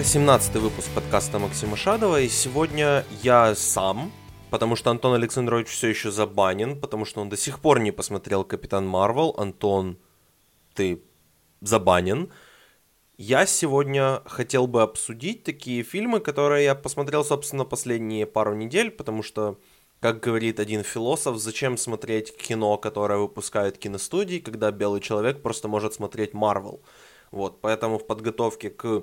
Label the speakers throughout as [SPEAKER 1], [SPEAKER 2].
[SPEAKER 1] Это 17-й выпуск подкаста Максима Шадова, и сегодня я сам, потому что Антон Александрович все еще забанен, потому что он до сих пор не посмотрел Капитан Марвел. Антон, ты забанен. Я сегодня хотел бы обсудить такие фильмы, которые я посмотрел, собственно, последние пару недель, потому что, как говорит один философ, зачем смотреть кино, которое выпускают киностудии, когда белый человек просто может смотреть Марвел. Вот, поэтому в подготовке к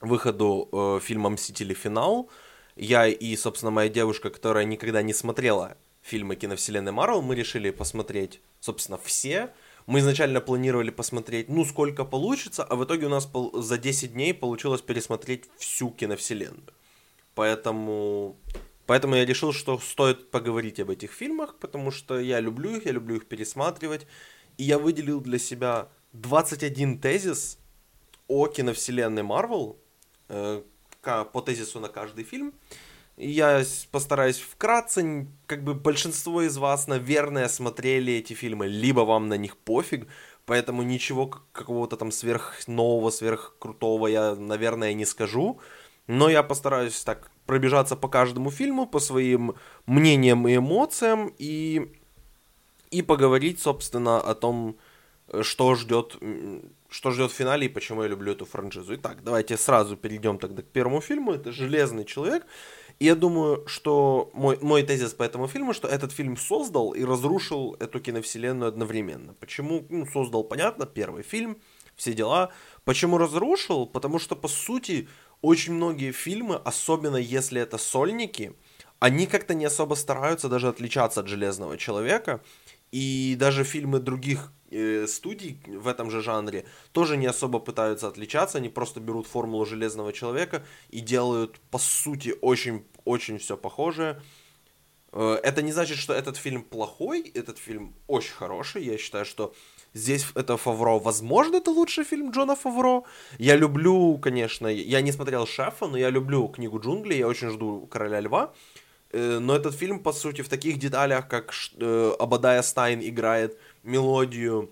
[SPEAKER 1] выходу э, фильма «Мстители. Финал» я и, собственно, моя девушка, которая никогда не смотрела фильмы киновселенной Марвел, мы решили посмотреть, собственно, все. Мы изначально планировали посмотреть, ну, сколько получится, а в итоге у нас за 10 дней получилось пересмотреть всю киновселенную. Поэтому, поэтому я решил, что стоит поговорить об этих фильмах, потому что я люблю их, я люблю их пересматривать. И я выделил для себя 21 тезис о киновселенной Марвел, по тезису на каждый фильм. Я постараюсь вкратце, как бы большинство из вас, наверное, смотрели эти фильмы, либо вам на них пофиг, поэтому ничего какого-то там сверх нового, сверх крутого я, наверное, не скажу. Но я постараюсь так пробежаться по каждому фильму, по своим мнениям и эмоциям и, и поговорить, собственно, о том, что ждет что ждет в финале и почему я люблю эту франшизу. Итак, давайте сразу перейдем тогда к первому фильму. Это «Железный человек». И я думаю, что мой, мой тезис по этому фильму, что этот фильм создал и разрушил эту киновселенную одновременно. Почему? Ну, создал, понятно, первый фильм, все дела. Почему разрушил? Потому что, по сути, очень многие фильмы, особенно если это сольники, они как-то не особо стараются даже отличаться от «Железного человека». И даже фильмы других студий в этом же жанре тоже не особо пытаются отличаться, они просто берут формулу Железного Человека и делают, по сути, очень-очень все похожее. Э, это не значит, что этот фильм плохой, этот фильм очень хороший, я считаю, что здесь это Фавро, возможно, это лучший фильм Джона Фавро. Я люблю, конечно, я не смотрел «Шефа», но я люблю «Книгу джунглей», я очень жду «Короля льва». Э, но этот фильм, по сути, в таких деталях, как э, Абадая Стайн играет мелодию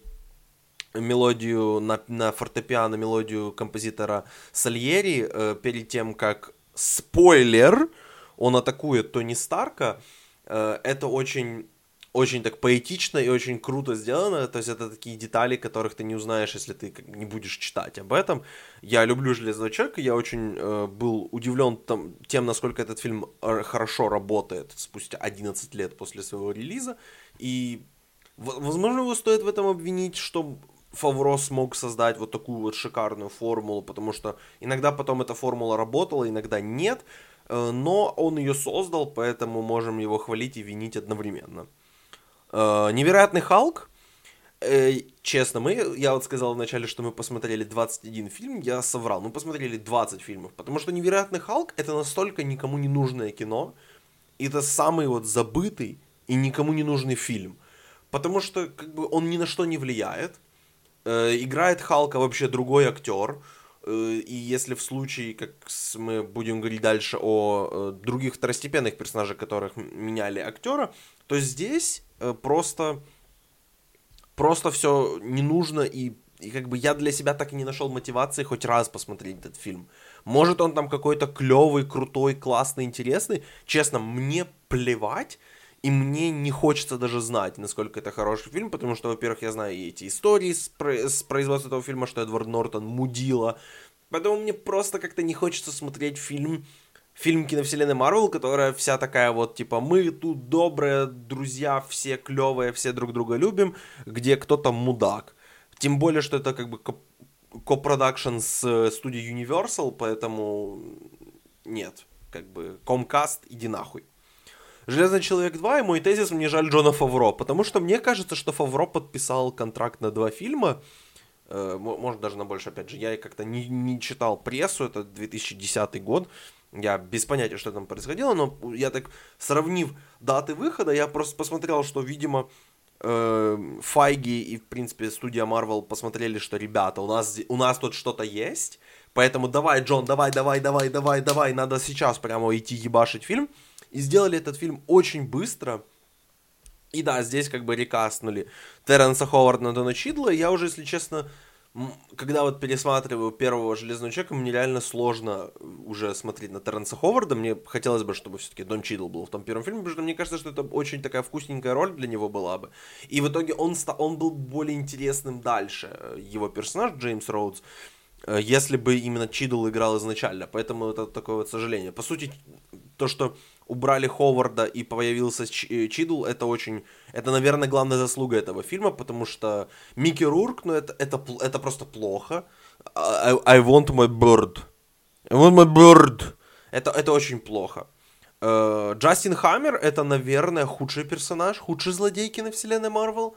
[SPEAKER 1] мелодию на, на фортепиано, мелодию композитора Сальери э, перед тем, как спойлер, он атакует Тони Старка. Э, это очень очень так поэтично и очень круто сделано. То есть это такие детали, которых ты не узнаешь, если ты не будешь читать об этом. Я люблю Железного человека, я очень э, был удивлен там, тем, насколько этот фильм э, хорошо работает спустя 11 лет после своего релиза. И, возможно, его стоит в этом обвинить, что Фавро смог создать вот такую вот шикарную формулу, потому что иногда потом эта формула работала, иногда нет, э, но он ее создал, поэтому можем его хвалить и винить одновременно. Э, Невероятный Халк. Э, честно, мы, я вот сказал вначале, что мы посмотрели 21 фильм, я соврал. Мы посмотрели 20 фильмов, потому что Невероятный Халк это настолько никому не нужное кино, и это самый вот забытый и никому не нужный фильм. Потому что как бы он ни на что не влияет. Э, играет Халка вообще другой актер. Э, и если в случае, как мы будем говорить дальше о э, других второстепенных персонажах, которых меняли актера, то здесь Э, просто, просто все не нужно и и как бы я для себя так и не нашел мотивации хоть раз посмотреть этот фильм. Может он там какой-то клевый, крутой, классный, интересный. Честно, мне плевать. И мне не хочется даже знать, насколько это хороший фильм, потому что, во-первых, я знаю и эти истории с, про- с производства этого фильма, что Эдвард Нортон мудила. Поэтому мне просто как-то не хочется смотреть фильм, фильм киновселенной Марвел, которая вся такая вот, типа, мы тут добрые друзья, все клевые, все друг друга любим, где кто-то мудак. Тем более, что это как бы копродакшн с э, студией Universal, поэтому нет, как бы Comcast, иди нахуй. Железный человек 2 и мой тезис мне жаль Джона Фавро, потому что мне кажется, что Фавро подписал контракт на два фильма, э, может даже на больше, опять же, я как-то не, не читал прессу, это 2010 год, я без понятия, что там происходило, но я так, сравнив даты выхода, я просто посмотрел, что, видимо, э, Файги и, в принципе, студия Marvel посмотрели, что, ребята, у нас, у нас тут что-то есть, поэтому давай, Джон, давай, давай, давай, давай, давай, надо сейчас прямо идти ебашить фильм. И сделали этот фильм очень быстро. И да, здесь как бы рекастнули Терренса Ховарда на Дона Чидла. Я уже, если честно, когда вот пересматриваю первого Железного Человека, мне реально сложно уже смотреть на Терренса Ховарда. Мне хотелось бы, чтобы все-таки Дон Чидл был в том первом фильме, потому что мне кажется, что это очень такая вкусненькая роль для него была бы. И в итоге он, он был более интересным дальше, его персонаж Джеймс Роудс, э, если бы именно Чидл играл изначально. Поэтому это такое вот сожаление. По сути, то, что убрали Ховарда и появился э, Чидл, это очень, это, наверное, главная заслуга этого фильма, потому что Микки Рурк, ну, это, это, это просто плохо. I, I want my bird. I want my bird. Это, это очень плохо. Э, Джастин Хаммер это, наверное, худший персонаж, худший злодей киновселенной Марвел.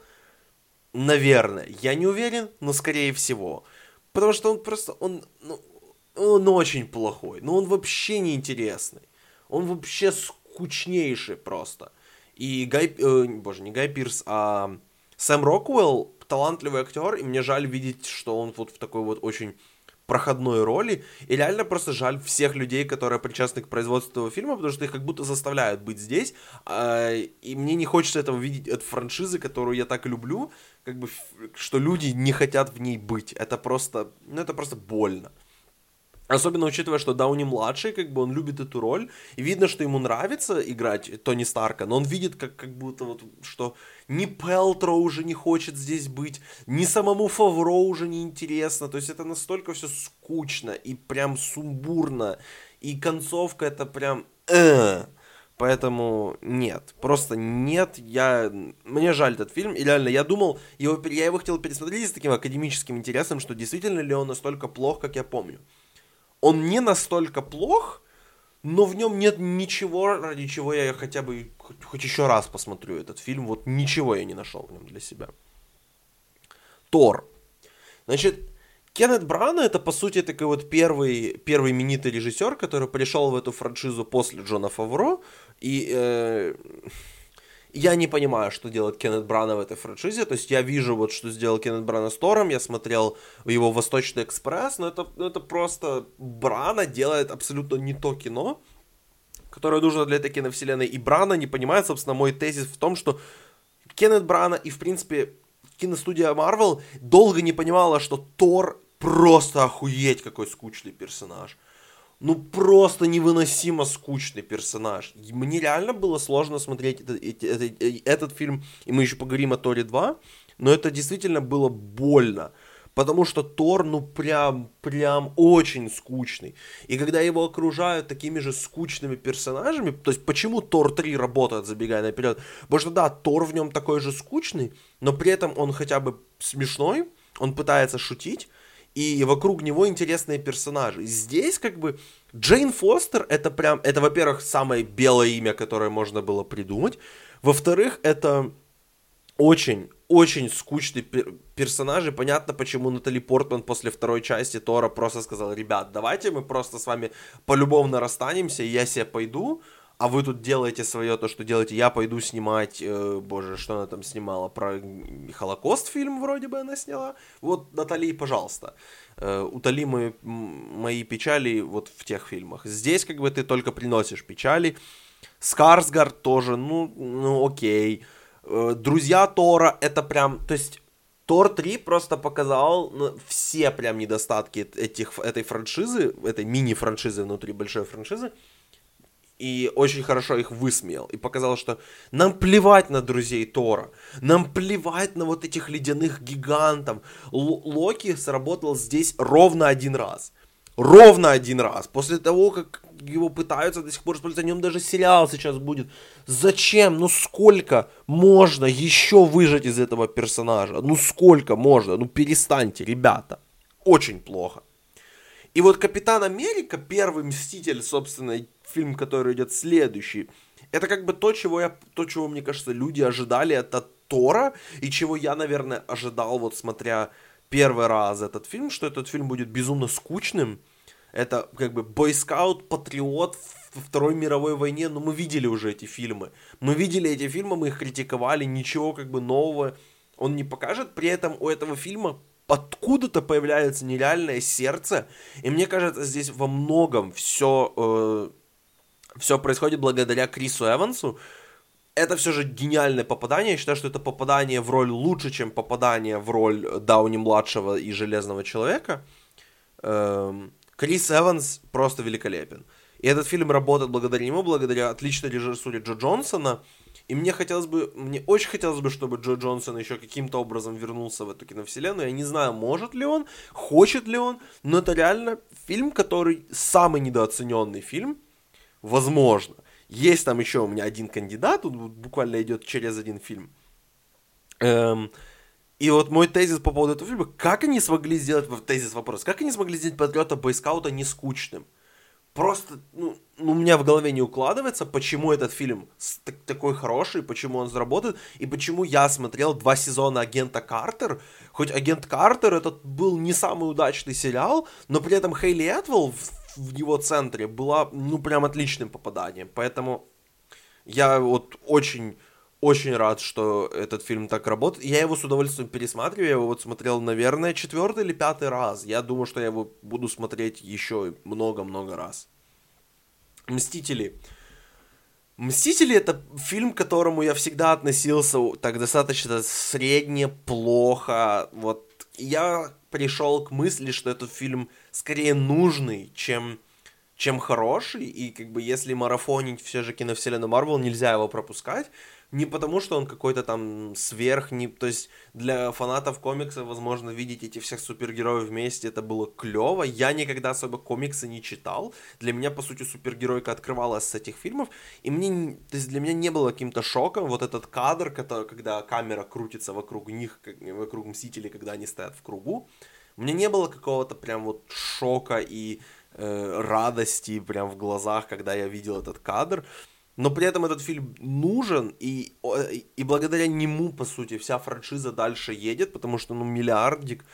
[SPEAKER 1] Наверное. Я не уверен, но скорее всего. Потому что он просто, он, ну, он очень плохой. Но он вообще не интересный. Он вообще скучнейший просто. И Гай... Э, боже, не Гай Пирс, а Сэм Роквелл талантливый актер, и мне жаль видеть, что он вот в такой вот очень проходной роли. И реально просто жаль всех людей, которые причастны к производству этого фильма, потому что их как будто заставляют быть здесь. А, и мне не хочется этого видеть от франшизы, которую я так люблю, как бы, что люди не хотят в ней быть. Это просто, ну это просто больно. Особенно учитывая, что Дауни младший, как бы он любит эту роль, и видно, что ему нравится играть Тони Старка, но он видит, как, как будто вот, что ни Пелтро уже не хочет здесь быть, ни самому Фавро уже не интересно, то есть это настолько все скучно и прям сумбурно, и концовка это прям... Э, Поэтому нет, просто нет, я... Мне жаль этот фильм, и реально, я думал, его, я его хотел пересмотреть с таким академическим интересом, что действительно ли он настолько плох, как я помню он не настолько плох, но в нем нет ничего, ради чего я хотя бы хоть, хоть еще раз посмотрю этот фильм. Вот ничего я не нашел в нем для себя. Тор. Значит, Кеннет Брана это, по сути, такой вот первый, первый именитый режиссер, который пришел в эту франшизу после Джона Фавро. И э, я не понимаю, что делает Кеннет Брана в этой франшизе. То есть я вижу, вот что сделал Кеннет Брана с Тором, я смотрел его «Восточный экспресс», но это, это просто Брана делает абсолютно не то кино, которое нужно для этой киновселенной. И Брана не понимает, собственно, мой тезис в том, что Кеннет Брана и, в принципе, киностудия Marvel долго не понимала, что Тор просто охуеть какой скучный персонаж ну просто невыносимо скучный персонаж. Мне реально было сложно смотреть этот, этот, этот фильм, и мы еще поговорим о Торе 2, но это действительно было больно. Потому что Тор, ну прям, прям очень скучный. И когда его окружают такими же скучными персонажами, то есть почему Тор 3 работает, забегая наперед? Потому что да, Тор в нем такой же скучный, но при этом он хотя бы смешной, он пытается шутить, и вокруг него интересные персонажи. Здесь как бы Джейн Фостер это прям, это, во-первых, самое белое имя, которое можно было придумать. Во-вторых, это очень, очень скучный пер- персонаж, и понятно, почему Натали Портман после второй части Тора просто сказал, ребят, давайте мы просто с вами полюбовно расстанемся, и я себе пойду, а вы тут делаете свое, то, что делаете, я пойду снимать, э, боже, что она там снимала, про Холокост фильм вроде бы она сняла. Вот, Натали, пожалуйста, э, утоли мои, мои печали вот в тех фильмах. Здесь как бы ты только приносишь печали. Скарсгард тоже, ну, ну окей. Э, Друзья Тора, это прям, то есть... Тор 3 просто показал ну, все прям недостатки этих, этой франшизы, этой мини-франшизы внутри большой франшизы и очень хорошо их высмеял. И показал, что нам плевать на друзей Тора. Нам плевать на вот этих ледяных гигантов. Л- Локи сработал здесь ровно один раз. Ровно один раз. После того, как его пытаются до сих пор использовать, о нем даже сериал сейчас будет. Зачем? Ну сколько можно еще выжать из этого персонажа? Ну сколько можно? Ну перестаньте, ребята. Очень плохо. И вот Капитан Америка, первый Мститель, собственно, фильм, который идет следующий, это как бы то, чего я, то, чего, мне кажется, люди ожидали от Тора, и чего я, наверное, ожидал, вот смотря первый раз этот фильм, что этот фильм будет безумно скучным. Это как бы бойскаут, патриот во Второй мировой войне, но мы видели уже эти фильмы. Мы видели эти фильмы, мы их критиковали, ничего как бы нового он не покажет. При этом у этого фильма откуда-то появляется нереальное сердце. И мне кажется, здесь во многом все, э, все происходит благодаря Крису Эвансу. это все же гениальное попадание. Я считаю, что это попадание в роль лучше, чем попадание в роль Дауни-младшего и Железного Человека. Эм, Крис Эванс просто великолепен. И этот фильм работает благодаря ему, благодаря отличной режиссуре Джо Джонсона. И мне хотелось бы, мне очень хотелось бы, чтобы Джо Джонсон еще каким-то образом вернулся в эту киновселенную. Я не знаю, может ли он, хочет ли он, но это реально фильм, который самый недооцененный фильм, возможно. Есть там еще у меня один кандидат, он буквально идет через один фильм. Эм, и вот мой тезис по поводу этого фильма, как они смогли сделать, тезис вопрос, как они смогли сделать Патриота Бойскаута не скучным? Просто, ну, ну, у меня в голове не укладывается, почему этот фильм такой хороший, почему он заработает, и почему я смотрел два сезона Агента Картер, хоть Агент Картер этот был не самый удачный сериал, но при этом Хейли Этвелл его центре была, ну, прям отличным попаданием. Поэтому я вот очень очень рад, что этот фильм так работает. Я его с удовольствием пересматриваю. Я его вот смотрел, наверное, четвертый или пятый раз. Я думаю, что я его буду смотреть еще много-много раз. Мстители. Мстители это фильм, к которому я всегда относился так достаточно средне, плохо. Вот я пришел к мысли, что этот фильм скорее нужный, чем, чем хороший, и как бы если марафонить все же киновселенную Марвел, нельзя его пропускать, не потому, что он какой-то там сверх, не, то есть для фанатов комикса, возможно, видеть этих всех супергероев вместе, это было клево. Я никогда особо комиксы не читал. Для меня, по сути, супергеройка открывалась с этих фильмов, и мне, то есть для меня не было каким-то шоком вот этот кадр, который, когда камера крутится вокруг них, вокруг Мстителей, когда они стоят в кругу. Меня не было какого-то прям вот шока и э, радости прям в глазах, когда я видел этот кадр. Но при этом этот фильм нужен, и, и благодаря нему, по сути, вся франшиза дальше едет, потому что, ну, миллиардик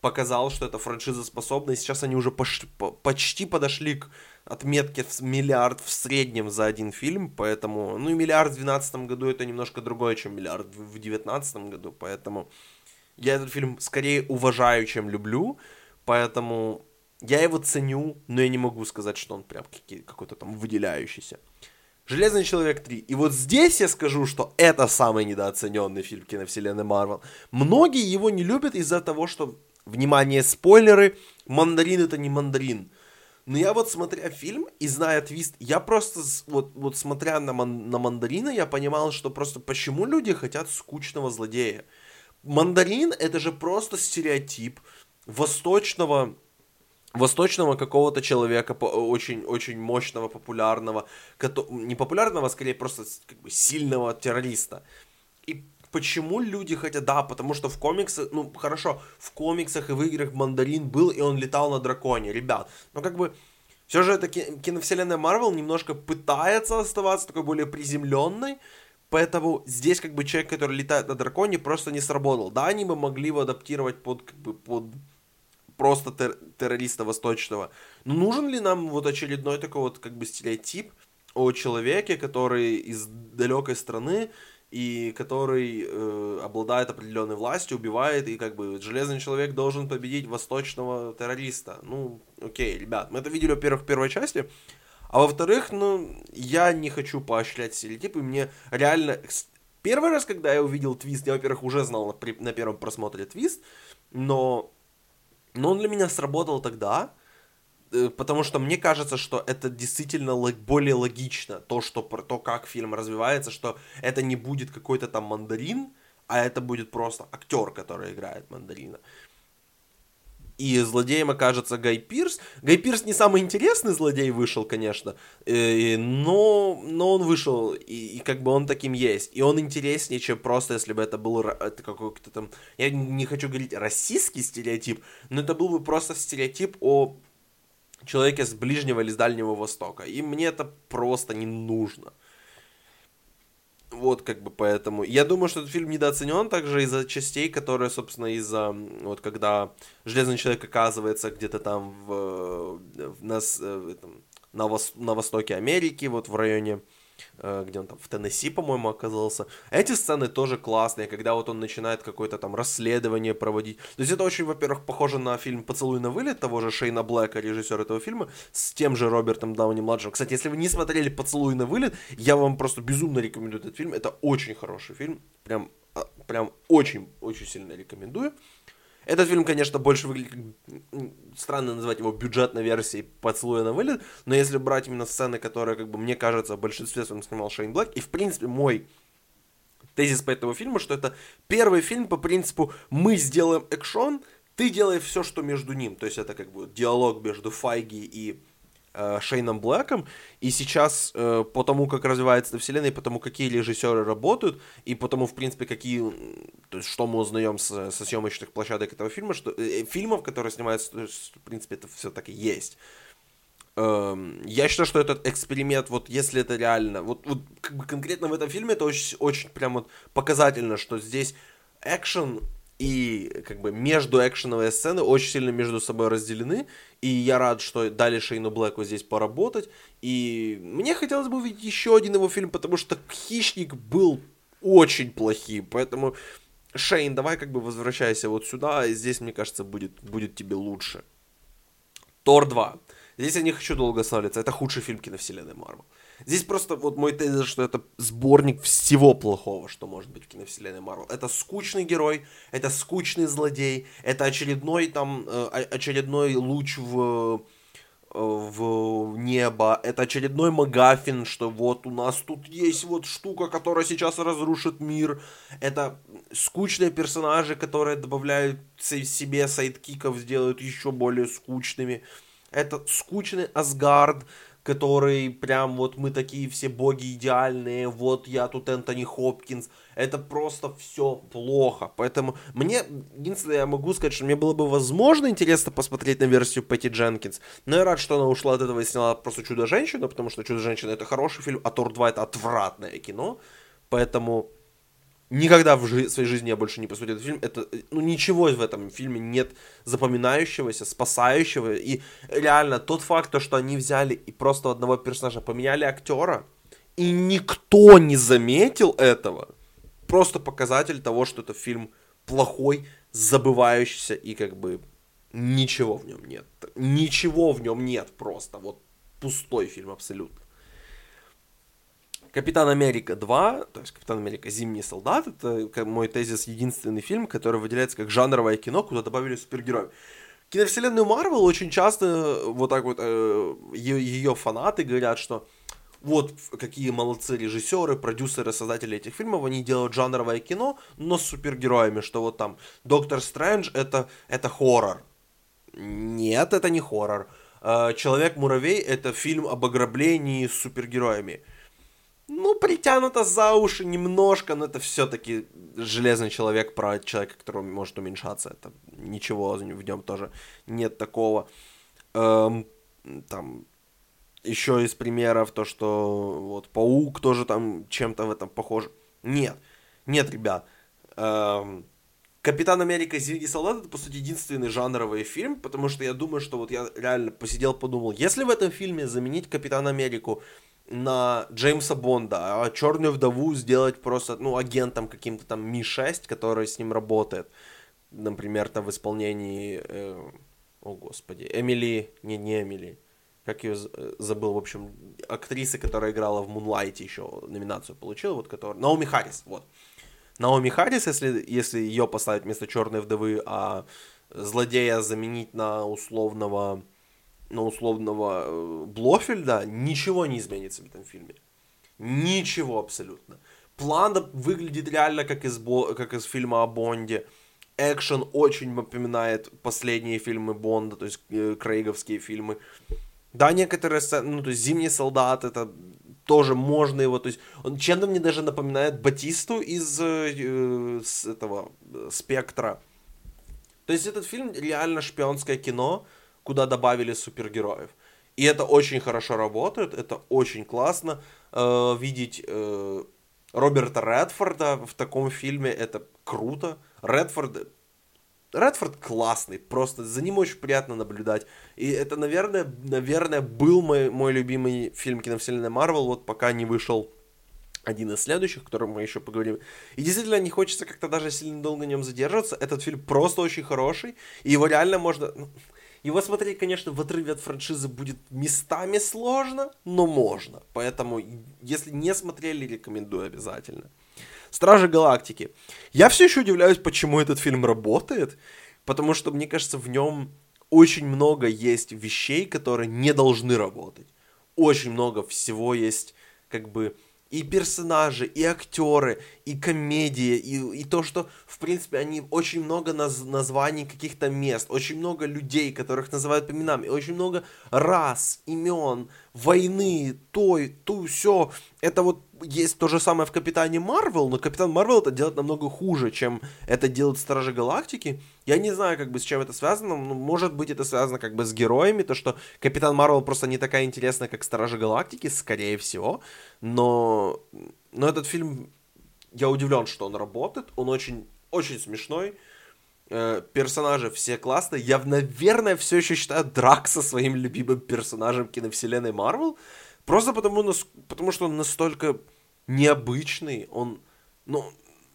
[SPEAKER 1] показал, что эта франшиза способна, и сейчас они уже почти, почти подошли к отметке в миллиард в среднем за один фильм, поэтому, ну и миллиард в 2012 году это немножко другое, чем миллиард в 2019 году, поэтому я этот фильм скорее уважаю, чем люблю, поэтому я его ценю, но я не могу сказать, что он прям какой-то там выделяющийся. Железный человек 3. И вот здесь я скажу, что это самый недооцененный фильм киновселенной Марвел. Многие его не любят из-за того, что, внимание, спойлеры, мандарин это не мандарин. Но я вот смотря фильм и зная твист, я просто вот, вот смотря на, ман, на мандарина, я понимал, что просто почему люди хотят скучного злодея. Мандарин это же просто стереотип восточного восточного какого-то человека, очень-очень мощного, популярного, не популярного, а скорее просто как бы сильного террориста. И почему люди хотят, да, потому что в комиксах, ну хорошо, в комиксах и в играх Мандарин был, и он летал на драконе, ребят, но как бы все же это киновселенная Марвел немножко пытается оставаться такой более приземленной, поэтому здесь как бы человек, который летает на драконе, просто не сработал. Да, они бы могли его адаптировать под, как бы, под просто тер- террориста восточного. Но нужен ли нам вот очередной такой вот как бы стереотип о человеке, который из далекой страны и который э, обладает определенной властью, убивает, и как бы железный человек должен победить восточного террориста. Ну, окей, ребят, мы это видели, во-первых, в первой части, а во-вторых, ну, я не хочу поощрять стереотипы, мне реально... Первый раз, когда я увидел твист, я, во-первых, уже знал на, на первом просмотре твист, но но он для меня сработал тогда, э, потому что мне кажется, что это действительно более логично, то, что то, как фильм развивается, что это не будет какой-то там мандарин, а это будет просто актер, который играет мандарина и злодеем окажется Гай Пирс. Гай Пирс не самый интересный злодей вышел, конечно, э, но, но он вышел, и, и как бы он таким есть. И он интереснее, чем просто, если бы это был это какой-то там, я не хочу говорить российский стереотип, но это был бы просто стереотип о человеке с Ближнего или с Дальнего Востока. И мне это просто не нужно. Вот, как бы, поэтому. Я думаю, что этот фильм недооценен также из-за частей, которые, собственно, из-за, вот, когда Железный Человек оказывается где-то там в, в нас, э, этом, на, вос, на востоке Америки, вот в районе где он там в Теннесси, по-моему, оказался. Эти сцены тоже классные, когда вот он начинает какое-то там расследование проводить. То есть это очень, во-первых, похоже на фильм «Поцелуй на вылет» того же Шейна Блэка, режиссер этого фильма, с тем же Робертом Дауни-младшим. Кстати, если вы не смотрели «Поцелуй на вылет», я вам просто безумно рекомендую этот фильм. Это очень хороший фильм. Прям, а, прям очень-очень сильно рекомендую. Этот фильм, конечно, больше выглядит странно называть его бюджетной версией поцелуя на вылет, но если брать именно сцены, которые, как бы, мне кажется, в большинстве своем снимал Шейн Блэк, и, в принципе, мой тезис по этому фильму, что это первый фильм по принципу «мы сделаем экшон, ты делай все, что между ним». То есть это как бы диалог между Файги и э, Шейном Блэком, и сейчас э, по тому, как развивается вселенная, и по тому, какие режиссеры работают, и по тому, в принципе, какие, то есть, что мы узнаем с, со съемочных площадок этого фильма, что э, фильмов, которые снимаются, в принципе, это все так и есть. Эм, я считаю, что этот эксперимент, вот если это реально, вот, вот как бы конкретно в этом фильме это очень, очень прям вот показательно, что здесь экшен и как бы между экшеновые сцены очень сильно между собой разделены, и я рад, что дали Шейну Блэку здесь поработать, и мне хотелось бы увидеть еще один его фильм, потому что «Хищник» был очень плохим, поэтому Шейн, давай как бы возвращайся вот сюда, и здесь, мне кажется, будет, будет тебе лучше. Тор 2. Здесь я не хочу долго останавливаться, это худший фильм киновселенной Марвел. Здесь просто вот мой тезис, что это сборник всего плохого, что может быть в киновселенной Марвел. Это скучный герой, это скучный злодей, это очередной там, э, очередной луч в э, в небо, это очередной Магафин, что вот у нас тут есть вот штука, которая сейчас разрушит мир, это скучные персонажи, которые добавляют себе sidekick ов, сделают еще более скучными, это скучный Асгард, который прям вот мы такие все боги идеальные, вот я тут Энтони Хопкинс. Это просто все плохо. Поэтому мне, единственное, я могу сказать, что мне было бы возможно интересно посмотреть на версию Пэтти Дженкинс. Но я рад, что она ушла от этого и сняла просто Чудо-женщину, потому что Чудо-женщина это хороший фильм, а Тор 2 это отвратное кино. Поэтому никогда в жи- своей жизни я больше не посмотрю этот фильм. Это, ну, ничего в этом фильме нет запоминающегося, спасающего. И реально, тот факт, то, что они взяли и просто одного персонажа поменяли актера, и никто не заметил этого, просто показатель того, что это фильм плохой, забывающийся и как бы ничего в нем нет. Ничего в нем нет просто. Вот пустой фильм абсолютно. Капитан Америка 2, то есть Капитан Америка Зимний солдат, это мой тезис единственный фильм, который выделяется как жанровое кино, куда добавили супергероев. Киновселенную Марвел очень часто вот так вот э, ее фанаты говорят, что вот какие молодцы режиссеры, продюсеры, создатели этих фильмов, они делают жанровое кино, но с супергероями, что вот там Доктор Стрэндж это, это хоррор. Нет, это не хоррор. Э, Человек-муравей это фильм об ограблении с супергероями ну, притянуто за уши немножко, но это все-таки железный человек про человека, который может уменьшаться. Это ничего в нем тоже нет такого. Эм, там еще из примеров то, что вот паук тоже там чем-то в этом похож. Нет, нет, ребят. Эм, Капитан Америка Зимний солдат это, по сути, единственный жанровый фильм, потому что я думаю, что вот я реально посидел, подумал, если в этом фильме заменить Капитана Америку на Джеймса Бонда, а Черную вдову сделать просто, ну, агентом каким-то там Ми-6, который с ним работает. Например, там в исполнении, э, о господи, Эмили, не, не Эмили, как ее э, забыл, в общем, актриса, которая играла в Мунлайте еще номинацию получила, вот которая, Наоми Харрис, вот. Наоми Харрис, если, если ее поставить вместо Черной вдовы, а злодея заменить на условного на условного э, Блофельда, ничего не изменится в этом фильме. Ничего абсолютно. План выглядит реально как из, как из фильма о Бонде. Экшен очень напоминает последние фильмы Бонда, то есть э, крейговские фильмы. Да, некоторые сцены, ну, то есть «Зимний солдат», это тоже можно его, то есть он чем-то мне даже напоминает Батисту из э, с этого э, «Спектра». То есть этот фильм реально шпионское кино, куда добавили супергероев. И это очень хорошо работает, это очень классно. Э, видеть э, Роберта Редфорда в таком фильме, это круто. Редфорд Редфорд классный, просто за ним очень приятно наблюдать. И это, наверное, наверное, был мой, мой любимый фильм киновселенной Марвел, вот пока не вышел один из следующих, о котором мы еще поговорим. И действительно не хочется как-то даже сильно долго на нем задерживаться. Этот фильм просто очень хороший, и его реально можно... Ну, его смотреть, конечно, в отрыве от франшизы будет местами сложно, но можно. Поэтому, если не смотрели, рекомендую обязательно. Стражи Галактики. Я все еще удивляюсь, почему этот фильм работает, потому что, мне кажется, в нем очень много есть вещей, которые не должны работать. Очень много всего есть, как бы, и персонажи, и актеры, и комедия, и, и то, что, в принципе, они очень много наз, названий каких-то мест, очень много людей, которых называют по именам, и очень много рас, имен, войны, той, ту, все. Это вот есть то же самое в Капитане Марвел, но Капитан Марвел это делает намного хуже, чем это делают Стражи Галактики. Я не знаю, как бы с чем это связано, но может быть это связано как бы с героями, то что Капитан Марвел просто не такая интересная, как Стражи Галактики, скорее всего. Но, но этот фильм, я удивлен, что он работает, он очень, очень смешной. Э, персонажи все классные. Я, наверное, все еще считаю Дракса своим любимым персонажем киновселенной Марвел. Просто потому, потому что он настолько необычный, он, ну,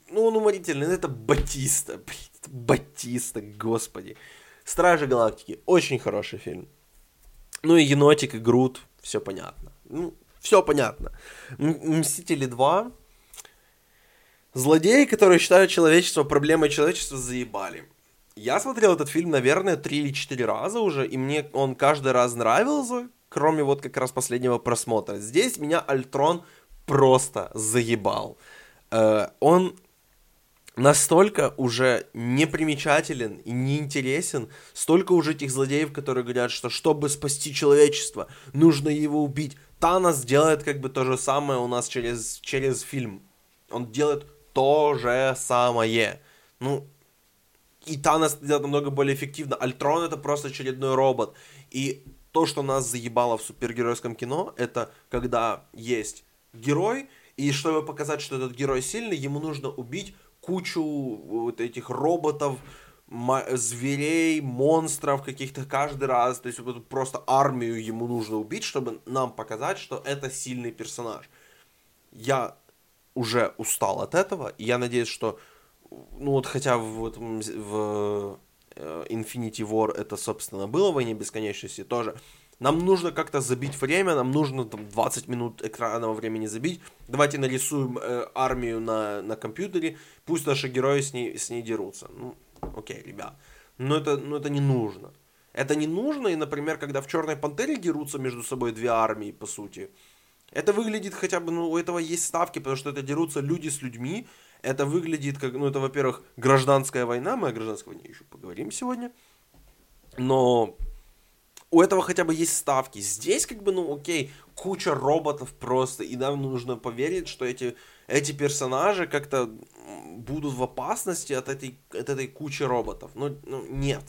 [SPEAKER 1] ну, он уморительный, ну, это Батиста, Батиста, господи. Стражи Галактики, очень хороший фильм. Ну и Енотик, и Грут, все понятно. Ну, все понятно. Мстители 2. Злодеи, которые считают человечество проблемой человечества, заебали. Я смотрел этот фильм, наверное, три или четыре раза уже, и мне он каждый раз нравился, кроме вот как раз последнего просмотра. Здесь меня Альтрон просто заебал. Э, он настолько уже непримечателен и неинтересен, столько уже этих злодеев, которые говорят, что чтобы спасти человечество, нужно его убить. Танос делает как бы то же самое у нас через, через фильм. Он делает то же самое. Ну, и Танос делает намного более эффективно. Альтрон это просто очередной робот. И то, что нас заебало в супергеройском кино, это когда есть герой, и чтобы показать, что этот герой сильный, ему нужно убить кучу вот этих роботов, зверей, монстров каких-то каждый раз. То есть вот просто армию ему нужно убить, чтобы нам показать, что это сильный персонаж. Я уже устал от этого, и я надеюсь, что ну вот хотя в, в Э, Infinity War это, собственно, было в «Войне бесконечности» тоже. Нам нужно как-то забить время, нам нужно там 20 минут экранного времени забить. Давайте нарисуем э, армию на, на компьютере, пусть наши герои с ней, с ней дерутся. Ну, окей, ребят. Но это, но это не нужно. Это не нужно, и, например, когда в Черной Пантере дерутся между собой две армии, по сути, это выглядит хотя бы, ну, у этого есть ставки, потому что это дерутся люди с людьми, это выглядит как, ну, это, во-первых, гражданская война, мы о гражданской войне еще поговорим сегодня, но у этого хотя бы есть ставки. Здесь как бы, ну, окей, куча роботов просто, и нам нужно поверить, что эти, эти персонажи как-то будут в опасности от этой, от этой кучи роботов. Ну, ну, нет.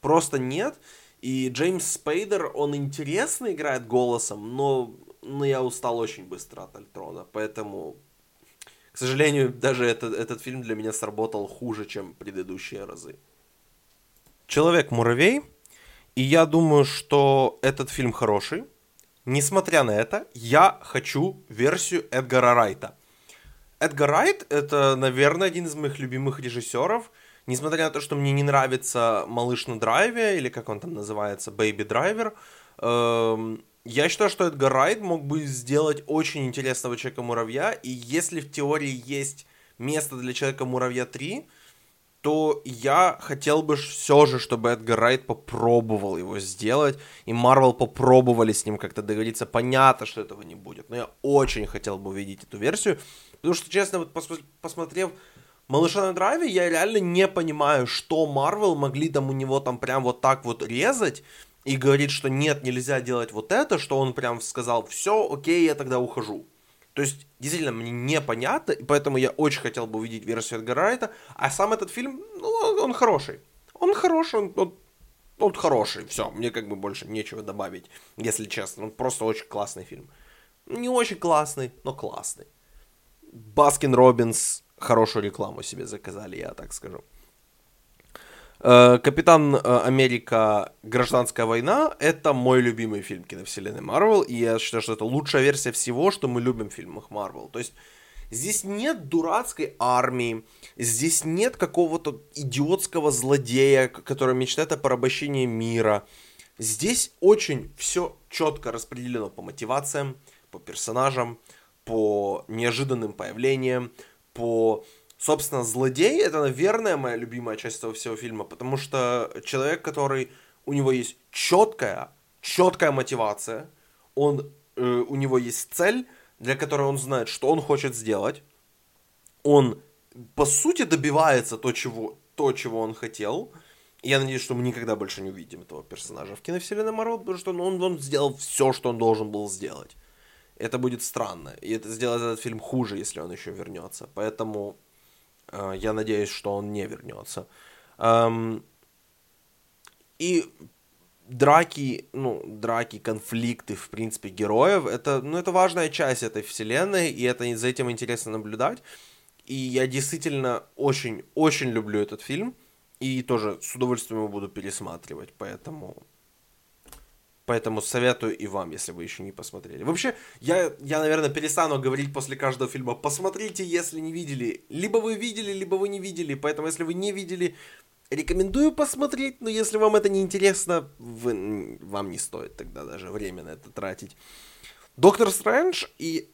[SPEAKER 1] Просто нет. И Джеймс Спейдер, он интересно играет голосом, но, но я устал очень быстро от Альтрона, поэтому к сожалению, даже этот, этот фильм для меня сработал хуже, чем предыдущие разы. Человек-муравей. И я думаю, что этот фильм хороший. Несмотря на это, я хочу версию Эдгара Райта. Эдгар Райт — это, наверное, один из моих любимых режиссеров. Несмотря на то, что мне не нравится «Малыш на драйве», или как он там называется, «Бэйби Драйвер», эм, я считаю, что Эдгар Райт мог бы сделать очень интересного Человека-муравья, и если в теории есть место для Человека-муравья 3, то я хотел бы все же, чтобы Эдгар Райт попробовал его сделать, и Марвел попробовали с ним как-то договориться. Понятно, что этого не будет, но я очень хотел бы увидеть эту версию, потому что, честно, вот посмотрев Малыша на драйве, я реально не понимаю, что Марвел могли там у него там прям вот так вот резать, и говорит, что нет, нельзя делать вот это, что он прям сказал, все, окей, я тогда ухожу. То есть, действительно, мне непонятно, и поэтому я очень хотел бы увидеть версию Эдгара Райта, а сам этот фильм, ну, он хороший. Он хороший, он, он, он хороший, все, мне как бы больше нечего добавить, если честно. Он просто очень классный фильм. Не очень классный, но классный. Баскин Робинс хорошую рекламу себе заказали, я так скажу. Э, Капитан э, Америка Гражданская война это мой любимый фильм киновселенной Марвел, и я считаю, что это лучшая версия всего, что мы любим в фильмах Марвел. То есть здесь нет дурацкой армии, здесь нет какого-то идиотского злодея, который мечтает о порабощении мира. Здесь очень все четко распределено по мотивациям, по персонажам, по неожиданным появлениям, по Собственно, злодей это, наверное, моя любимая часть этого всего фильма, потому что человек, который у него есть четкая, четкая мотивация, он, э, у него есть цель, для которой он знает, что он хочет сделать, он по сути добивается то, чего, то, чего он хотел. Я надеюсь, что мы никогда больше не увидим этого персонажа в киновселенной Марвел, потому что он, он сделал все, что он должен был сделать. Это будет странно. И это сделает этот фильм хуже, если он еще вернется. Поэтому я надеюсь, что он не вернется. Эм, и драки, ну, драки, конфликты, в принципе, героев, это, ну, это важная часть этой вселенной, и это за этим интересно наблюдать. И я действительно очень, очень люблю этот фильм, и тоже с удовольствием его буду пересматривать, поэтому Поэтому советую и вам, если вы еще не посмотрели. Вообще, я, я, наверное, перестану говорить после каждого фильма. Посмотрите, если не видели. Либо вы видели, либо вы не видели. Поэтому, если вы не видели, рекомендую посмотреть. Но если вам это не интересно, вы, вам не стоит тогда даже время на это тратить. Доктор Стрэндж, и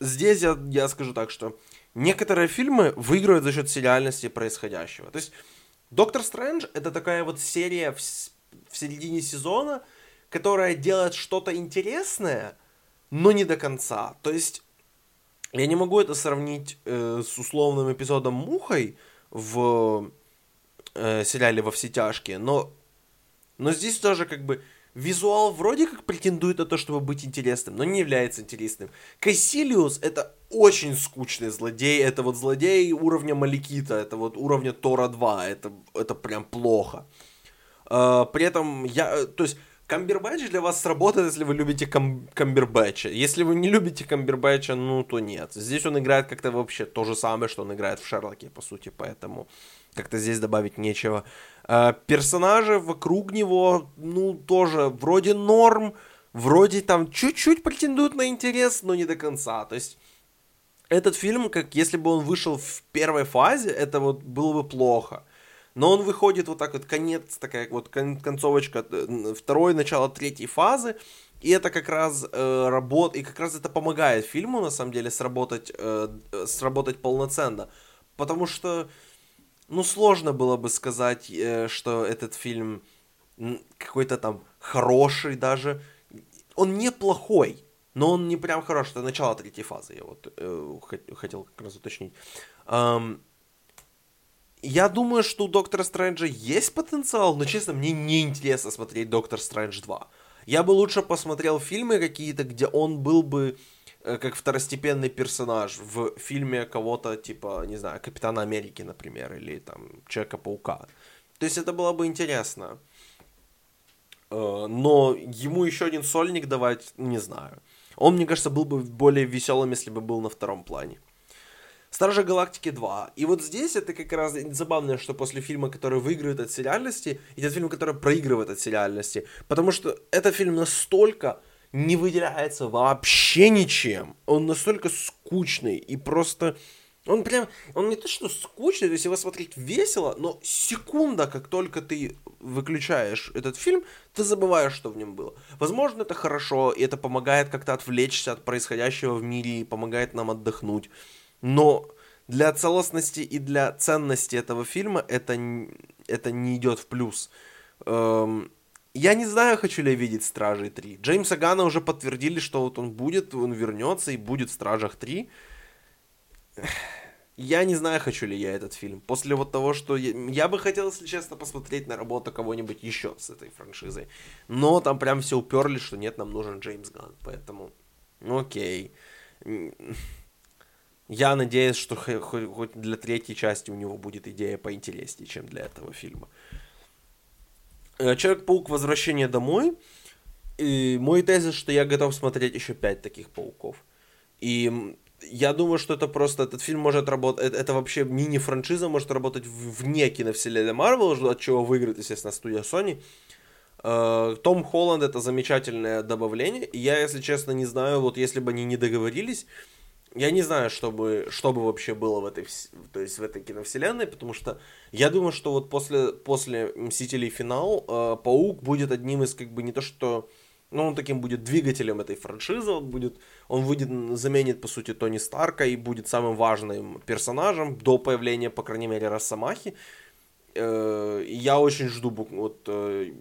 [SPEAKER 1] здесь я, я скажу так, что некоторые фильмы выигрывают за счет сериальности происходящего. То есть, Доктор Стрэндж это такая вот серия в, в середине сезона, которая делает что-то интересное, но не до конца. То есть я не могу это сравнить э, с условным эпизодом Мухой в э, сериале «Во все тяжкие», но, но здесь тоже как бы визуал вроде как претендует на то, чтобы быть интересным, но не является интересным. Кассилиус — это очень скучный злодей, это вот злодей уровня Маликита, это вот уровня Тора 2, это, это прям плохо. Э, при этом я, э, то есть Камбербэтч для вас сработает, если вы любите кам- Камбербэтча. Если вы не любите Камбербэтча, ну то нет. Здесь он играет как-то вообще то же самое, что он играет в Шерлоке, по сути, поэтому как-то здесь добавить нечего. А, персонажи вокруг него, ну, тоже вроде норм, вроде там чуть-чуть претендуют на интерес, но не до конца. То есть этот фильм, как если бы он вышел в первой фазе, это вот было бы плохо. Но он выходит вот так вот, конец, такая вот концовочка э, второй, начало третьей фазы, и это как раз э, работа, и как раз это помогает фильму, на самом деле, сработать, э, сработать полноценно. Потому что, ну, сложно было бы сказать, э, что этот фильм какой-то там хороший даже. Он неплохой, но он не прям хороший. Это начало третьей фазы, я вот э, хотел как раз уточнить. Я думаю, что у Доктора Стрэнджа есть потенциал, но, честно, мне не интересно смотреть Доктор Стрэндж 2. Я бы лучше посмотрел фильмы какие-то, где он был бы э, как второстепенный персонаж в фильме кого-то, типа, не знаю, Капитана Америки, например, или там Человека-паука. То есть это было бы интересно. Э, но ему еще один сольник давать, не знаю. Он, мне кажется, был бы более веселым, если бы был на втором плане. Стражи Галактики 2. И вот здесь это как раз забавно, что после фильма, который выигрывает от сериальности, идет фильм, который проигрывает от сериальности. Потому что этот фильм настолько не выделяется вообще ничем. Он настолько скучный и просто... Он прям, он не то что скучный, то есть его смотреть весело, но секунда, как только ты выключаешь этот фильм, ты забываешь, что в нем было. Возможно, это хорошо, и это помогает как-то отвлечься от происходящего в мире и помогает нам отдохнуть. Но для целостности и для ценности этого фильма это, это не идет в плюс. Эм, я не знаю, хочу ли я видеть Стражей 3. Джеймса Гана уже подтвердили, что вот он будет, он вернется и будет в Стражах 3. Я не знаю, хочу ли я этот фильм. После вот того, что я, я бы хотел, если честно, посмотреть на работу кого-нибудь еще с этой франшизой. Но там прям все уперли, что нет, нам нужен Джеймс Ган. Поэтому, окей. Я надеюсь, что хоть для третьей части у него будет идея поинтереснее, чем для этого фильма. Э, Человек-паук Возвращение домой. И мой тезис, что я готов смотреть еще пять таких пауков. И я думаю, что это просто, этот фильм может работать, это, это вообще мини-франшиза может работать вне киновселенной Марвел, от чего выиграет, естественно, студия Sony. Э, Том Холланд это замечательное добавление. И я, если честно, не знаю, вот если бы они не договорились, я не знаю, что бы, что бы вообще было в этой, то есть в этой киновселенной, потому что я думаю, что вот после, после Мстителей финал э, Паук будет одним из, как бы, не то что, ну, он таким будет двигателем этой франшизы, он будет, он выйдет, заменит, по сути, Тони Старка и будет самым важным персонажем до появления, по крайней мере, Росомахи. Э, я очень жду вот э,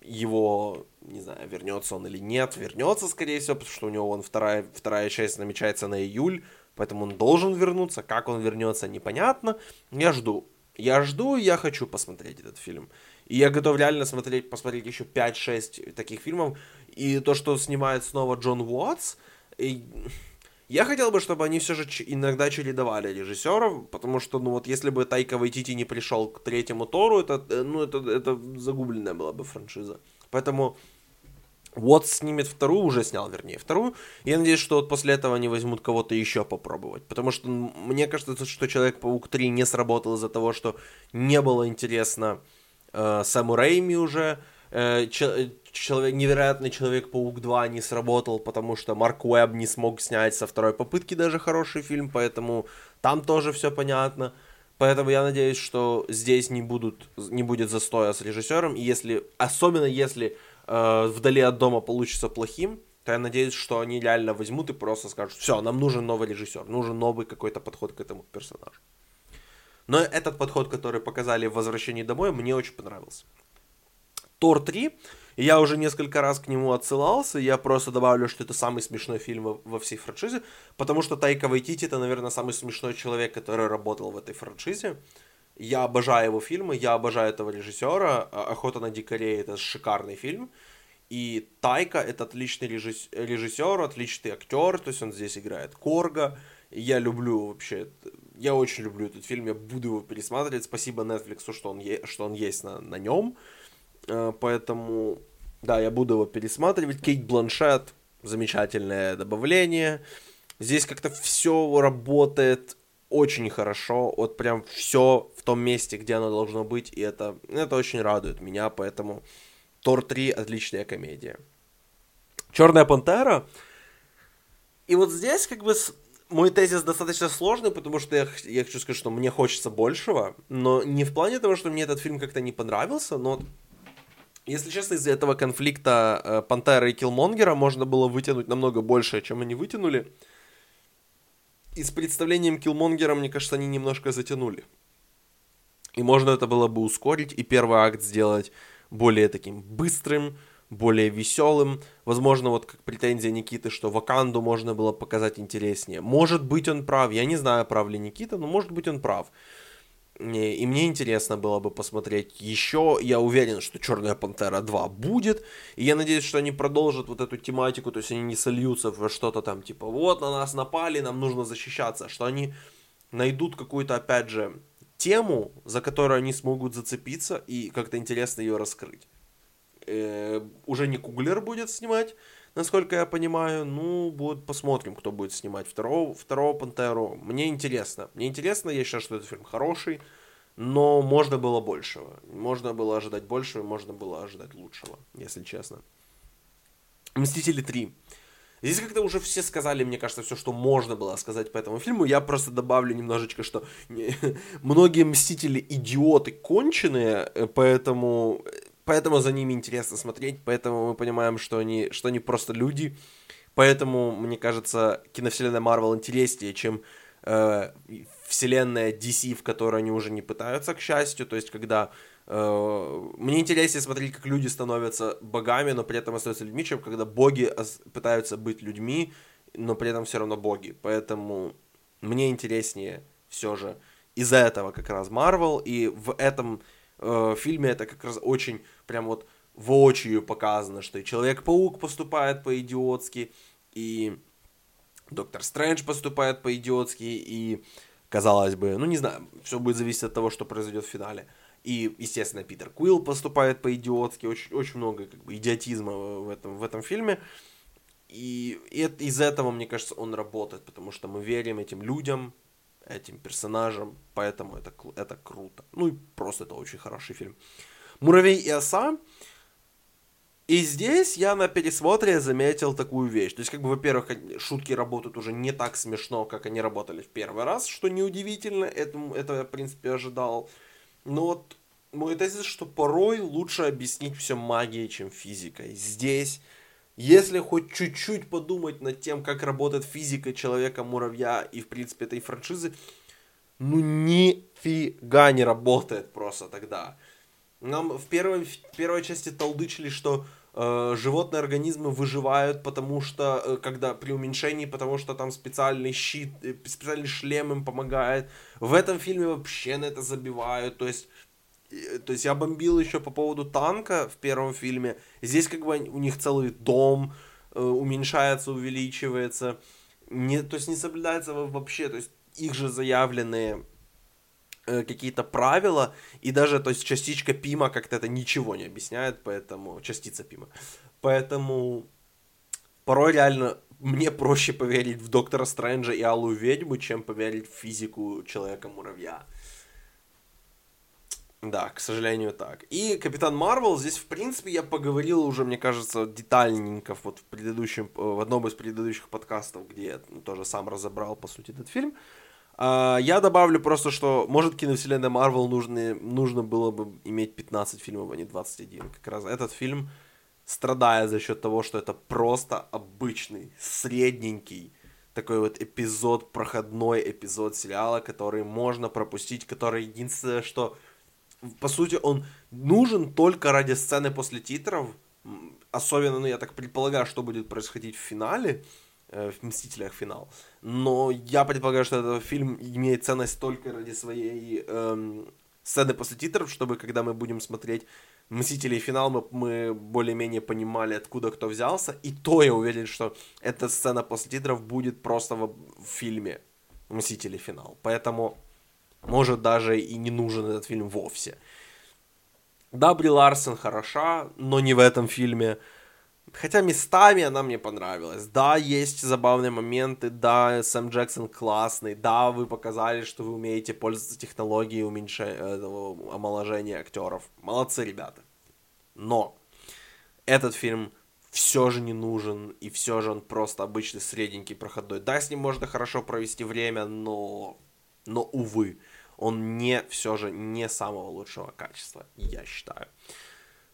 [SPEAKER 1] его, не знаю, вернется он или нет, вернется, скорее всего, потому что у него вон вторая, вторая часть намечается на июль, поэтому он должен вернуться. Как он вернется, непонятно. Я жду. Я жду, я хочу посмотреть этот фильм. И я готов реально смотреть, посмотреть еще 5-6 таких фильмов. И то, что снимает снова Джон Уотс, и... Я хотел бы, чтобы они все же иногда чередовали режиссеров, потому что, ну вот, если бы Тайка Вайтити не пришел к третьему Тору, это, э, ну, это, это загубленная была бы франшиза. Поэтому вот снимет вторую, уже снял, вернее, вторую. Я надеюсь, что вот после этого они возьмут кого-то еще попробовать. Потому что мне кажется, что Человек-паук 3 не сработал из-за того, что не было интересно э, Сэму Рейми уже. Э, человек, невероятный Человек-паук 2 не сработал, потому что Марк Уэбб не смог снять со второй попытки даже хороший фильм, поэтому там тоже все понятно. Поэтому я надеюсь, что здесь не, будут, не будет застоя с режиссером, и если, особенно если э, вдали от дома получится плохим, то я надеюсь, что они реально возьмут и просто скажут, все, нам нужен новый режиссер, нужен новый какой-то подход к этому персонажу. Но этот подход, который показали в «Возвращении домой», мне очень понравился. Тор 3 я уже несколько раз к нему отсылался, я просто добавлю, что это самый смешной фильм во всей франшизе, потому что Тайка Вайтити это, наверное, самый смешной человек, который работал в этой франшизе. Я обожаю его фильмы, я обожаю этого режиссера. А, «Охота на дикарей» — это шикарный фильм. И Тайка — это отличный режиссер, отличный актер, то есть он здесь играет Корга. Я люблю вообще, я очень люблю этот фильм, я буду его пересматривать. Спасибо Netflix, что он, е- что он есть на, на нем. Э, поэтому, да, я буду его пересматривать. Кейт Бланшет, замечательное добавление. Здесь как-то все работает очень хорошо, вот прям все в том месте, где оно должно быть, и это, это очень радует меня, поэтому Тор 3 отличная комедия. Черная пантера. И вот здесь как бы мой тезис достаточно сложный, потому что я, я хочу сказать, что мне хочется большего, но не в плане того, что мне этот фильм как-то не понравился, но если честно, из-за этого конфликта э, Пантера и Киллмонгера можно было вытянуть намного больше, чем они вытянули. И с представлением Киллмонгера, мне кажется, они немножко затянули. И можно это было бы ускорить и первый акт сделать более таким быстрым, более веселым. Возможно, вот как претензия Никиты, что Ваканду можно было показать интереснее. Может быть, он прав. Я не знаю, прав ли Никита, но может быть, он прав. И мне интересно было бы посмотреть еще. Я уверен, что Черная Пантера 2 будет. И я надеюсь, что они продолжат вот эту тематику, то есть они не сольются в что-то там типа вот на нас напали, нам нужно защищаться. Что они найдут какую-то, опять же, тему, за которую они смогут зацепиться и как-то интересно ее раскрыть. Э, уже не Куглер будет снимать, насколько я понимаю. Ну, будет, посмотрим, кто будет снимать второго, второго Пантеру. Мне интересно. Мне интересно, я считаю, что этот фильм хороший, но можно было большего. Можно было ожидать большего, можно было ожидать лучшего, если честно. Мстители 3. Здесь как-то уже все сказали, мне кажется, все, что можно было сказать по этому фильму. Я просто добавлю немножечко, что многие Мстители идиоты конченые, э, поэтому поэтому за ними интересно смотреть, поэтому мы понимаем, что они, что они просто люди. Поэтому, мне кажется, киновселенная Марвел интереснее, чем э, вселенная DC, в которой они уже не пытаются, к счастью. То есть, когда э, мне интереснее смотреть, как люди становятся богами, но при этом остаются людьми, чем когда боги пытаются быть людьми, но при этом все равно боги. Поэтому мне интереснее все же из-за этого как раз Марвел, и в этом э, фильме это как раз очень прям вот воочию показано, что и Человек-паук поступает по-идиотски, и Доктор Стрэндж поступает по-идиотски, и, казалось бы, ну не знаю, все будет зависеть от того, что произойдет в финале. И, естественно, Питер Куилл поступает по-идиотски, очень, очень много как бы, идиотизма в этом, в этом фильме. и, и из этого, мне кажется, он работает, потому что мы верим этим людям, этим персонажам, поэтому это, это круто. Ну и просто это очень хороший фильм. «Муравей и оса» И здесь я на пересмотре заметил такую вещь. То есть, как бы, во-первых, шутки работают уже не так смешно, как они работали в первый раз, что неудивительно, этому, это я, в принципе, ожидал. Но вот мой тезис, что порой лучше объяснить все магией, чем физикой. Здесь, если хоть чуть-чуть подумать над тем, как работает физика Человека-муравья и, в принципе, этой франшизы, ну нифига не работает просто тогда. Нам в первой, в первой части толдычили, что э, животные организмы выживают, потому что, э, когда при уменьшении, потому что там специальный щит, э, специальный шлем им помогает. В этом фильме вообще на это забивают, то есть то есть я бомбил еще по поводу танка в первом фильме. Здесь как бы у них целый дом э, уменьшается, увеличивается. Не, то есть не соблюдается вообще, то есть их же заявленные Э, какие-то правила, и даже, то есть, частичка Пима как-то это ничего не объясняет, поэтому, частица Пима. Поэтому порой реально мне проще поверить в Доктора Стрэнджа и Алую Ведьму, чем поверить в физику Человека-муравья. Да, к сожалению, так. И Капитан Марвел, здесь, в принципе, я поговорил уже, мне кажется, детальненько вот в предыдущем, э, в одном из предыдущих подкастов, где я ну, тоже сам разобрал, по сути, этот фильм. А, я добавлю просто, что, может, киновселенная Марвел нужно, нужно было бы иметь 15 фильмов, а не 21. Как раз этот фильм, страдая за счет того, что это просто обычный, средненький, такой вот эпизод, проходной эпизод сериала, который можно пропустить, который единственное, что, по сути, он нужен только ради сцены после титров, особенно, ну, я так предполагаю, что будет происходить в финале, Э, в «Мстителях» финал. Но я предполагаю, что этот фильм имеет ценность только ради своей эм, сцены после титров, чтобы когда мы будем смотреть «Мстители» финал, мы, мы более-менее понимали, откуда кто взялся. И то я уверен, что эта сцена после титров будет просто в, в фильме «Мстители. Финал». Поэтому, может, даже и не нужен этот фильм вовсе. Да, Бри Ларсон хороша, но не в этом фильме. Хотя местами она мне понравилась. Да, есть забавные моменты, да, Сэм Джексон классный, да, вы показали, что вы умеете пользоваться технологией уменьшения, омоложения актеров. Молодцы, ребята. Но этот фильм все же не нужен, и все же он просто обычный средненький проходной. Да, с ним можно хорошо провести время, но, но увы, он не, все же не самого лучшего качества, я считаю.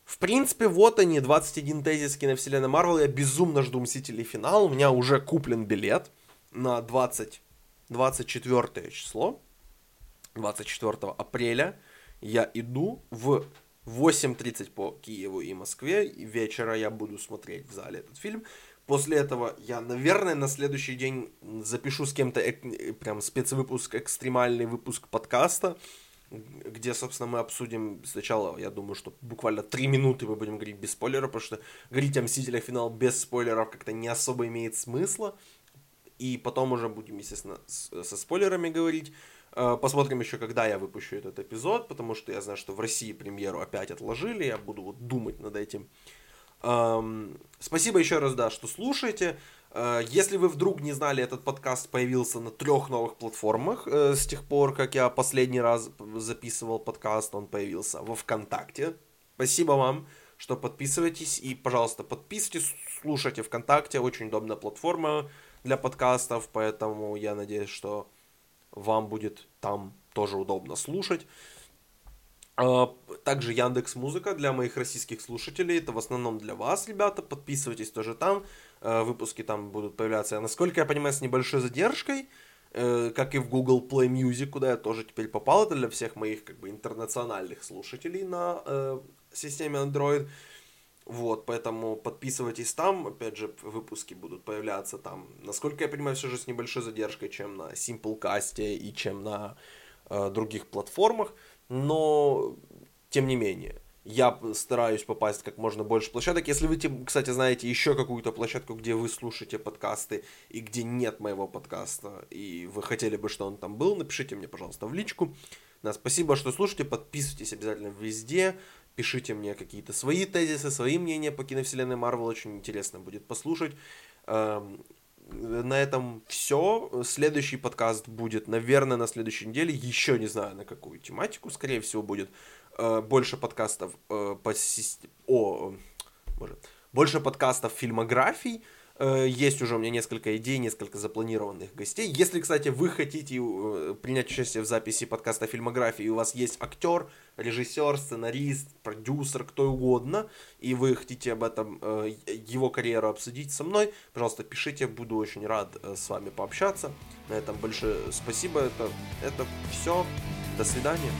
[SPEAKER 1] В принципе, вот они, 21 тезис киновселенной Марвел. Я безумно жду Мстителей финал. У меня уже куплен билет на 20, 24 число. 24 апреля я иду в 8.30 по Киеву и Москве. И вечера я буду смотреть в зале этот фильм. После этого я, наверное, на следующий день запишу с кем-то эк- прям спецвыпуск, экстремальный выпуск подкаста где, собственно, мы обсудим сначала, я думаю, что буквально три минуты мы будем говорить без спойлеров, потому что говорить о Мстителях финал без спойлеров как-то не особо имеет смысла. И потом уже будем, естественно, с, со спойлерами говорить. Э, посмотрим еще, когда я выпущу этот эпизод, потому что я знаю, что в России премьеру опять отложили, я буду вот думать над этим. Спасибо еще раз, да, что слушаете. Э, если вы вдруг не знали, этот подкаст появился на трех новых платформах э, с тех пор, как я последний раз записывал подкаст, он появился во ВКонтакте. Спасибо вам, что подписываетесь и, пожалуйста, подписывайтесь, слушайте ВКонтакте, очень удобная платформа для подкастов, поэтому я надеюсь, что вам будет там тоже удобно слушать. Э, также Яндекс Музыка для моих российских слушателей. Это в основном для вас, ребята. Подписывайтесь тоже там. Э, выпуски там будут появляться, насколько я понимаю, с небольшой задержкой, э, как и в Google Play Music, куда я тоже теперь попал, это для всех моих как бы интернациональных слушателей на э, системе Android. Вот, поэтому подписывайтесь там, опять же, выпуски будут появляться там, насколько я понимаю, все же с небольшой задержкой, чем на Simplecast и чем на э, других платформах, но тем не менее я стараюсь попасть как можно больше площадок. Если вы, кстати, знаете еще какую-то площадку, где вы слушаете подкасты и где нет моего подкаста, и вы хотели бы, что он там был, напишите мне, пожалуйста, в личку. Да, спасибо, что слушаете, подписывайтесь обязательно везде, пишите мне какие-то свои тезисы, свои мнения по киновселенной Марвел, очень интересно будет послушать. На этом все. Следующий подкаст будет, наверное, на следующей неделе. Еще не знаю, на какую тематику, скорее всего, будет. Э, больше подкастов э, по. О, может, больше подкастов фильмографий. Э, есть уже у меня несколько идей, несколько запланированных гостей. Если, кстати, вы хотите э, принять участие в записи подкаста фильмографии, у вас есть актер, режиссер, сценарист, продюсер, кто угодно, и вы хотите об этом, э, его карьеру обсудить со мной, пожалуйста, пишите, буду очень рад с вами пообщаться. На этом большое спасибо, это, это все. До свидания.